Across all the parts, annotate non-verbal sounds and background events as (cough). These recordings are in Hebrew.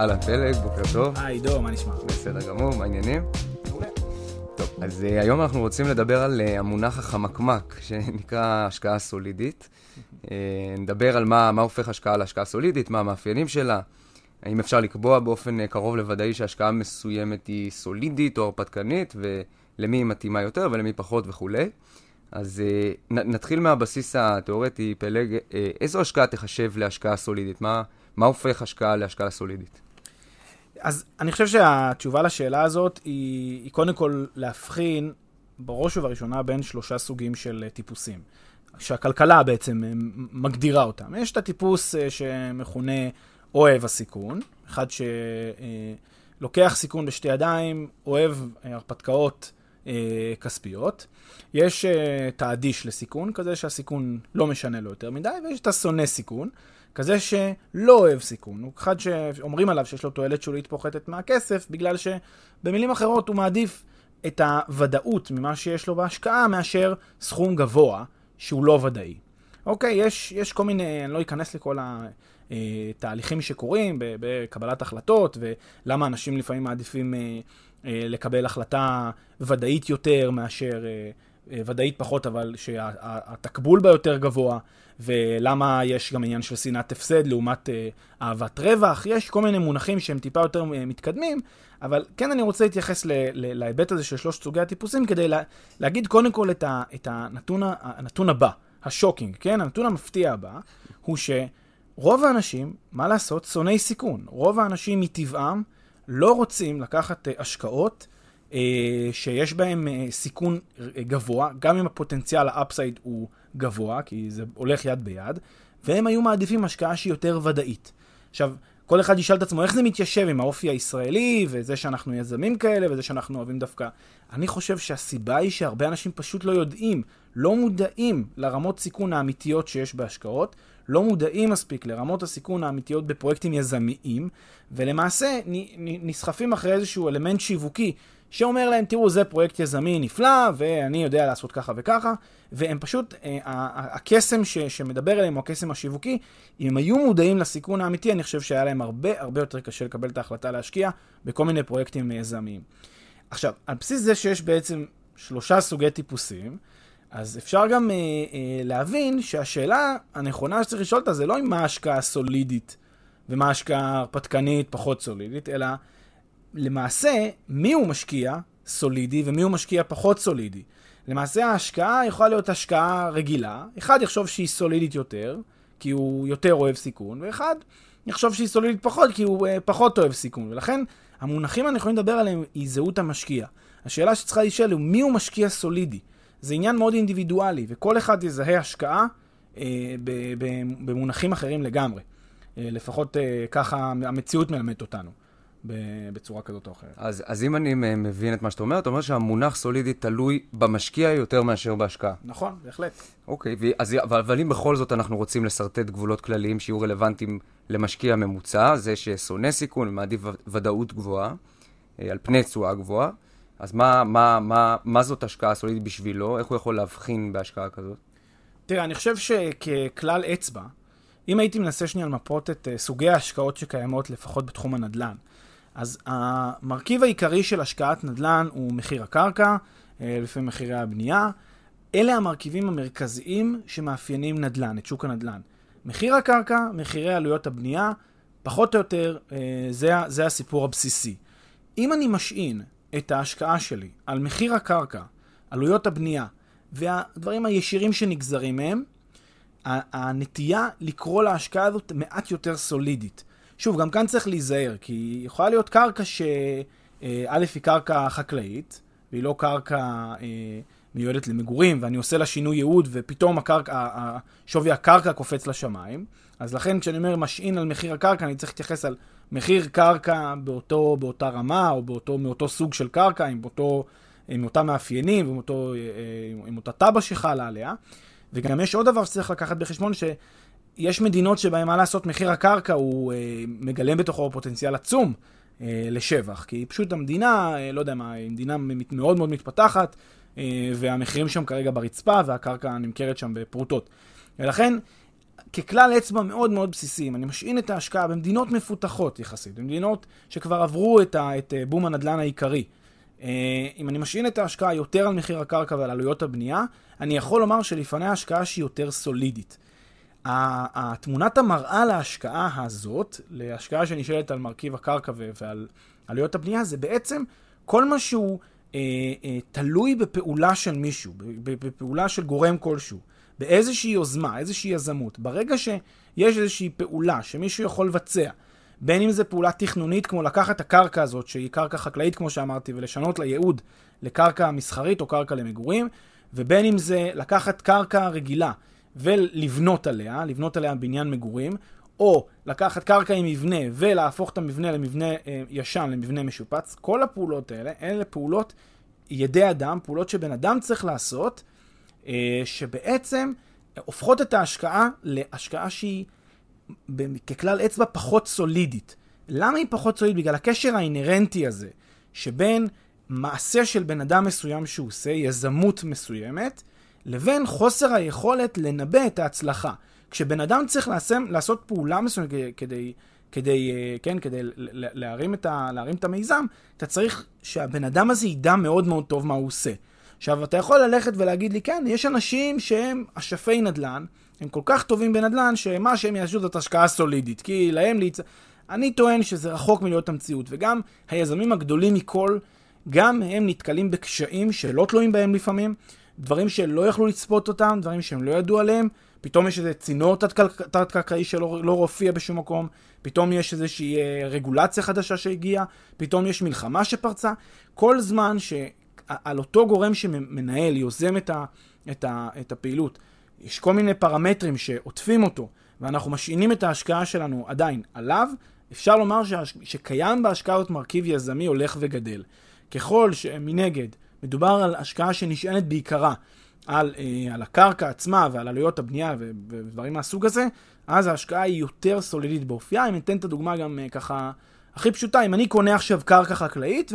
אהלן פלג, בוקר טוב. היי, עידו, מה נשמע? בסדר גמור, מה העניינים? טוב, אז אה, היום אנחנו רוצים לדבר על אה, המונח החמקמק, (laughs) שנקרא השקעה סולידית. Uh, נדבר על מה, מה הופך השקעה להשקעה סולידית, מה המאפיינים שלה, האם אפשר לקבוע באופן קרוב לוודאי שהשקעה מסוימת היא סולידית או הרפתקנית, ולמי היא מתאימה יותר ולמי פחות וכולי. אז uh, נ, נתחיל מהבסיס התיאורטי, פלג, uh, איזו השקעה תחשב להשקעה סולידית? מה, מה הופך השקעה להשקעה סולידית? אז אני חושב שהתשובה לשאלה הזאת היא, היא קודם כל להבחין בראש ובראשונה בין שלושה סוגים של אה, טיפוסים, שהכלכלה בעצם אה, מגדירה אותם. יש את הטיפוס אה, שמכונה אוהב הסיכון, אחד שלוקח סיכון בשתי ידיים, אוהב הרפתקאות כספיות. יש את האדיש לסיכון, כזה שהסיכון לא משנה לו יותר מדי, ויש את השונא סיכון. כזה שלא אוהב סיכון, הוא אחד שאומרים עליו שיש לו תועלת שולית פוחתת מהכסף, בגלל שבמילים אחרות הוא מעדיף את הוודאות ממה שיש לו בהשקעה מאשר סכום גבוה שהוא לא ודאי. אוקיי, יש, יש כל מיני, אני לא אכנס לכל התהליכים אה, שקורים בקבלת החלטות, ולמה אנשים לפעמים מעדיפים אה, אה, לקבל החלטה ודאית יותר מאשר ודאית פחות, אבל שהתקבול בה יותר גבוה. ולמה יש גם עניין של שנאת הפסד לעומת uh, אהבת רווח. יש כל מיני מונחים שהם טיפה יותר uh, מתקדמים, אבל כן אני רוצה להתייחס להיבט הזה של שלושת סוגי הטיפוסים, כדי לה- להגיד קודם כל את, את הנתון, הנתון הבא, ה shocking, כן? הנתון המפתיע הבא, הוא שרוב האנשים, מה לעשות, שונאי סיכון. רוב האנשים מטבעם לא רוצים לקחת השקעות. אה, שיש בהם אה, סיכון גבוה, גם אם הפוטנציאל ה upside הוא גבוה, כי זה הולך יד ביד, והם היו מעדיפים השקעה שהיא יותר ודאית. עכשיו, כל אחד ישאל את עצמו איך זה מתיישב עם האופי הישראלי, וזה שאנחנו יזמים כאלה, וזה שאנחנו אוהבים דווקא. אני חושב שהסיבה היא שהרבה אנשים פשוט לא יודעים, לא מודעים לרמות סיכון האמיתיות שיש בהשקעות, לא מודעים מספיק לרמות הסיכון האמיתיות בפרויקטים יזמיים, ולמעשה נסחפים אחרי איזשהו אלמנט שיווקי שאומר להם, תראו, זה פרויקט יזמי נפלא, ואני יודע לעשות ככה וככה, והם פשוט, אה, הקסם ש, שמדבר אליהם, או הקסם השיווקי, אם הם היו מודעים לסיכון האמיתי, אני חושב שהיה להם הרבה הרבה יותר קשה לקבל את ההחלטה להשקיע בכל מיני פרויקטים יזמיים. עכשיו, על בסיס זה שיש בעצם שלושה סוגי טיפוסים, אז אפשר גם אה, אה, להבין שהשאלה הנכונה שצריך לשאול אותה זה לא עם מה ההשקעה הסולידית ומה ההשקעה הרפתקנית פחות סולידית, אלא למעשה, מי הוא משקיע סולידי ומי הוא משקיע פחות סולידי. למעשה ההשקעה יכולה להיות השקעה רגילה, אחד יחשוב שהיא סולידית יותר, כי הוא יותר אוהב סיכון, ואחד יחשוב שהיא סולידית פחות, כי הוא uh, פחות אוהב סיכון. ולכן המונחים הנכונים לדבר עליהם היא זהות המשקיע. השאלה שצריכה להישאל הוא משקיע סולידי. זה עניין מאוד אינדיבידואלי, וכל אחד יזהה השקעה uh, במונחים אחרים לגמרי. Uh, לפחות uh, ככה המציאות מלמדת אותנו. בצורה כזאת או אחרת. אז, אז אם אני מבין את מה שאתה אומר, אתה אומר שהמונח סולידי תלוי במשקיע יותר מאשר בהשקעה. נכון, בהחלט. אוקיי, אז, אבל, אבל אם בכל זאת אנחנו רוצים לשרטט גבולות כלליים שיהיו רלוונטיים למשקיע ממוצע, זה ששונא סיכון ומעדיף ודאות גבוהה, אה, על פני תשואה גבוהה, אז מה, מה, מה, מה זאת השקעה סולידית בשבילו? איך הוא יכול להבחין בהשקעה כזאת? תראה, אני חושב שככלל אצבע, אם הייתי מנסה שנייה למפות את uh, סוגי ההשקעות שקיימות, לפחות בתחום הנדל"ן, אז המרכיב העיקרי של השקעת נדל"ן הוא מחיר הקרקע, אה, לפי מחירי הבנייה. אלה המרכיבים המרכזיים שמאפיינים נדל"ן, את שוק הנדל"ן. מחיר הקרקע, מחירי עלויות הבנייה, פחות או יותר אה, זה, זה הסיפור הבסיסי. אם אני משעין את ההשקעה שלי על מחיר הקרקע, עלויות הבנייה והדברים הישירים שנגזרים מהם, הנטייה לקרוא להשקעה הזאת מעט יותר סולידית. שוב, גם כאן צריך להיזהר, כי יכולה להיות קרקע שא' היא קרקע חקלאית, והיא לא קרקע אה, מיועדת למגורים, ואני עושה לה שינוי ייעוד, ופתאום הקרקע, שווי הקרקע קופץ לשמיים. אז לכן כשאני אומר משעין על מחיר הקרקע, אני צריך להתייחס על מחיר קרקע באותו, באותה רמה, או באותו, מאותו סוג של קרקע, עם, באותו, עם אותם מאפיינים, עם, אותו, אה, עם אותה תב"ע שחלה עליה. וגם יש עוד דבר שצריך לקחת בחשבון, שיש מדינות שבהן, מה לעשות, מחיר הקרקע הוא אה, מגלם בתוכו פוטנציאל עצום אה, לשבח. כי פשוט המדינה, אה, לא יודע מה, היא מדינה מאוד מאוד מתפתחת, אה, והמחירים שם כרגע ברצפה, והקרקע נמכרת שם בפרוטות. ולכן, ככלל אצבע מאוד מאוד בסיסי, אם אני משעין את ההשקעה במדינות מפותחות יחסית, במדינות שכבר עברו את, ה, את בום הנדל"ן העיקרי, אם אני משעין את ההשקעה יותר על מחיר הקרקע ועל עלויות הבנייה, אני יכול לומר שלפני ההשקעה שהיא יותר סולידית. התמונת המראה להשקעה הזאת, להשקעה שנשאלת על מרכיב הקרקע ועל עלויות הבנייה, זה בעצם כל מה שהוא אה, אה, תלוי בפעולה של מישהו, בפעולה של גורם כלשהו, באיזושהי יוזמה, איזושהי יזמות. ברגע שיש איזושהי פעולה שמישהו יכול לבצע, בין אם זו פעולה תכנונית, כמו לקחת את הקרקע הזאת, שהיא קרקע חקלאית, כמו שאמרתי, ולשנות לה ייעוד לקרקע מסחרית או קרקע למגורים, ובין אם זה לקחת קרקע רגילה ולבנות עליה, לבנות עליה בניין מגורים, או לקחת קרקע עם מבנה ולהפוך את המבנה למבנה אה, ישן, למבנה משופץ, כל הפעולות האלה, אלה פעולות ידי אדם, פעולות שבן אדם צריך לעשות, אה, שבעצם הופכות את ההשקעה להשקעה שהיא ככלל אצבע פחות סולידית. למה היא פחות סולידית? בגלל הקשר האינהרנטי הזה שבין מעשה של בן אדם מסוים שהוא עושה, יזמות מסוימת, לבין חוסר היכולת לנבא את ההצלחה. כשבן אדם צריך לעשם, לעשות פעולה מסוימת כדי, כדי, אה, כן, כדי להרים את, ה, להרים את המיזם, אתה צריך שהבן אדם הזה ידע מאוד מאוד טוב מה הוא עושה. עכשיו, אתה יכול ללכת ולהגיד לי, כן, יש אנשים שהם אשפי נדל"ן, הם כל כך טובים בנדל"ן, שמה שהם יעשו זאת השקעה סולידית. כי להם להצ... אני טוען שזה רחוק מלהיות המציאות, וגם היזמים הגדולים מכל, גם הם נתקלים בקשיים שלא תלויים בהם לפעמים, דברים שלא יכלו לצפות אותם, דברים שהם לא ידעו עליהם, פתאום יש איזה צינור תת-קרקעי שלא לא הופיע בשום מקום, פתאום יש איזושהי אה, רגולציה חדשה שהגיעה, פתאום יש מלחמה שפרצה. כל זמן שעל אותו גורם שמנהל, יוזם את, ה, את, ה, את הפעילות, יש כל מיני פרמטרים שעוטפים אותו, ואנחנו משעינים את ההשקעה שלנו עדיין עליו, אפשר לומר. שקיים בהשקעה הזאת מרכיב יזמי הולך וגדל. ככל שמנגד מדובר על השקעה שנשענת בעיקרה על, אה, על הקרקע עצמה ועל עלויות הבנייה ודברים מהסוג הזה, אז ההשקעה היא יותר סולידית באופייה. אם ניתן את הדוגמה גם אה, ככה הכי פשוטה, אם אני קונה עכשיו קרקע חקלאית,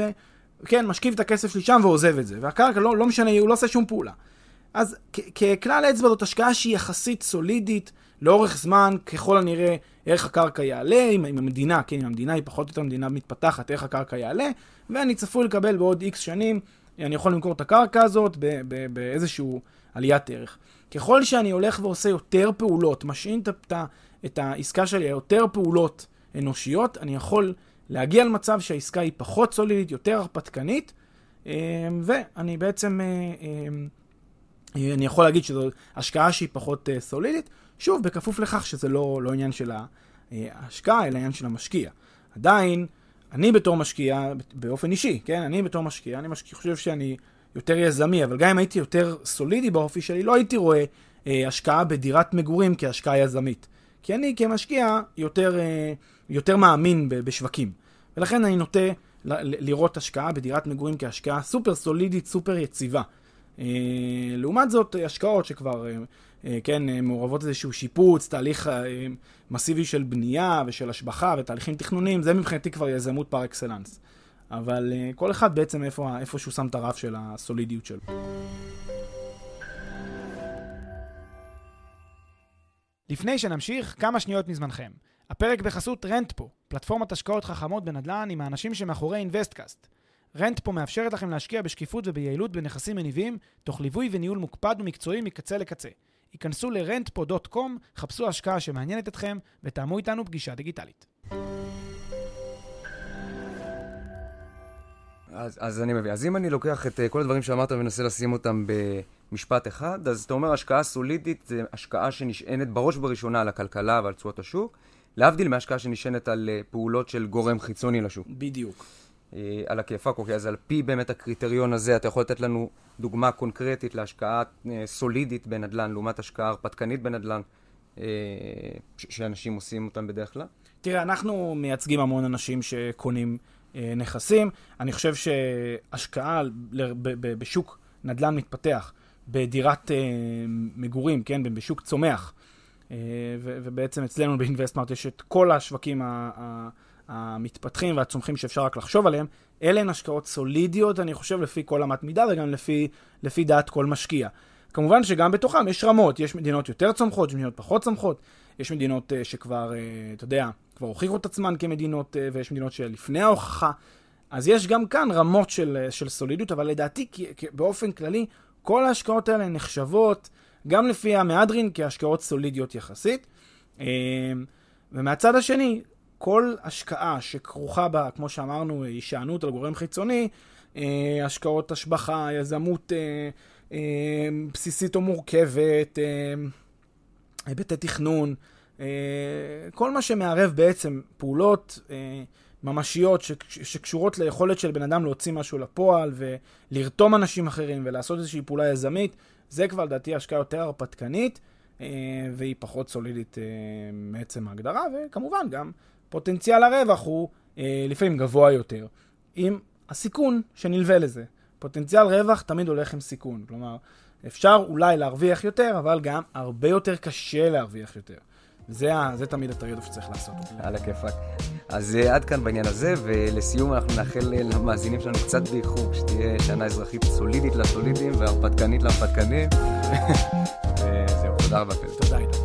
וכן, משכיב את הכסף שלי שם ועוזב את זה, והקרקע לא, לא משנה, הוא לא עושה שום פעולה. אז ככלל אצבע זאת השקעה שהיא יחסית סולידית, לאורך זמן, ככל הנראה, ערך הקרקע יעלה, אם, אם המדינה, כן, אם המדינה היא פחות או יותר מדינה מתפתחת, ערך הקרקע יעלה, ואני צפוי לקבל בעוד איקס שנים, אני יכול למכור את הקרקע הזאת באיזשהו עליית ערך. ככל שאני הולך ועושה יותר פעולות, משעין את, העסקה שלי יותר פעולות אנושיות, אני יכול להגיע למצב שהעסקה היא פחות סולידית, יותר הרפתקנית, אה, ואני בעצם, אה, אה, אני יכול להגיד שזו השקעה שהיא פחות סולידית, שוב, בכפוף לכך שזה לא, לא עניין של ההשקעה, אלא עניין של המשקיע. עדיין, אני בתור משקיע, באופן אישי, כן? אני בתור משקיע, אני משקיע, חושב שאני יותר יזמי, אבל גם אם הייתי יותר סולידי באופי שלי, לא הייתי רואה אה, השקעה בדירת מגורים כהשקעה יזמית. כי אני כמשקיע יותר, אה, יותר מאמין בשווקים. ולכן אני נוטה ל- לראות השקעה בדירת מגורים כהשקעה סופר סולידית, סופר יציבה. אה, לעומת זאת, השקעות שכבר אה, כן, אה, מעורבות איזשהו שיפוץ, תהליך אה, מסיבי של בנייה ושל השבחה ותהליכים תכנוניים, זה מבחינתי כבר יזמות פר אקסלנס. אבל כל אחד בעצם איפה, איפה שהוא שם את הרף של הסולידיות שלו. לפני שנמשיך, כמה שניות מזמנכם. הפרק בחסות רנטפו, פלטפורמת השקעות חכמות בנדל"ן עם האנשים שמאחורי אינוויסטקאסט. רנטפו מאפשרת לכם להשקיע בשקיפות וביעילות בנכסים מניבים, תוך ליווי וניהול מוקפד ומקצועי מקצה לקצה. היכנסו ל-rentpo.com, חפשו השקעה שמעניינת אתכם ותאמו איתנו פגישה דיגיטלית. אז, אז אני מבין. אז אם אני לוקח את אה, כל הדברים שאמרת ומנסה לשים אותם במשפט אחד, אז אתה אומר השקעה סולידית זה השקעה שנשענת בראש ובראשונה על הכלכלה ועל תשואות השוק, להבדיל מהשקעה שנשענת על אה, פעולות של גורם חיצוני לשוק. בדיוק. אה, על הכיפאק, אוקיי, אז על פי באמת הקריטריון הזה, אתה יכול לתת לנו דוגמה קונקרטית להשקעה אה, סולידית בנדל"ן, לעומת השקעה הרפתקנית בנדל"ן, אה, שאנשים עושים אותם בדרך כלל? תראה, אנחנו מייצגים המון אנשים שקונים אה, נכסים. אני חושב שהשקעה בשוק נדל"ן מתפתח, בדירת אה, מגורים, כן, בשוק צומח, אה, ובעצם אצלנו באינבסטמארט יש את כל השווקים ה- המתפתחים והצומחים שאפשר רק לחשוב עליהם. אלה הן השקעות סולידיות, אני חושב, לפי כל אמת מידה וגם לפי, לפי דעת כל משקיע. כמובן שגם בתוכם יש רמות, יש מדינות יותר צומחות, יש מדינות פחות צומחות, יש מדינות uh, שכבר, uh, אתה יודע, כבר הוכיחו את עצמן כמדינות, uh, ויש מדינות שלפני ההוכחה. אז יש גם כאן רמות של, uh, של סולידיות, אבל לדעתי, כי, כי, באופן כללי, כל ההשקעות האלה נחשבות, גם לפי המהדרין, כהשקעות סולידיות יחסית. Uh, ומהצד השני, כל השקעה שכרוכה בה, כמו שאמרנו, הישענות על גורם חיצוני, uh, השקעות השבחה, יזמות... Uh, אה, בסיסית או מורכבת, אה, היבטי תכנון, אה, כל מה שמערב בעצם פעולות ממשיות שקשורות ליכולת של בן אדם להוציא משהו לפועל ולרתום אנשים אחרים ולעשות איזושהי פעולה יזמית, זה כבר לדעתי השקעה יותר הרפתקנית והיא פחות סולידית מעצם ההגדרה, וכמובן גם פוטנציאל הרווח הוא לפעמים גבוה יותר, עם הסיכון שנלווה לזה. פוטנציאל רווח תמיד הולך עם סיכון. כלומר, אפשר אולי להרוויח יותר, אבל גם הרבה יותר קשה להרוויח יותר. זה, זה תמיד הטרידוף שצריך לעשות. על הכיפאק. אז uh, עד כאן בעניין הזה, ולסיום אנחנו נאחל למאזינים שלנו קצת באיחור, שתהיה שנה אזרחית סולידית לסולידים והרפתקנית להרפתקנים. (laughs) וזהו, תודה רבה. תודה, עידו.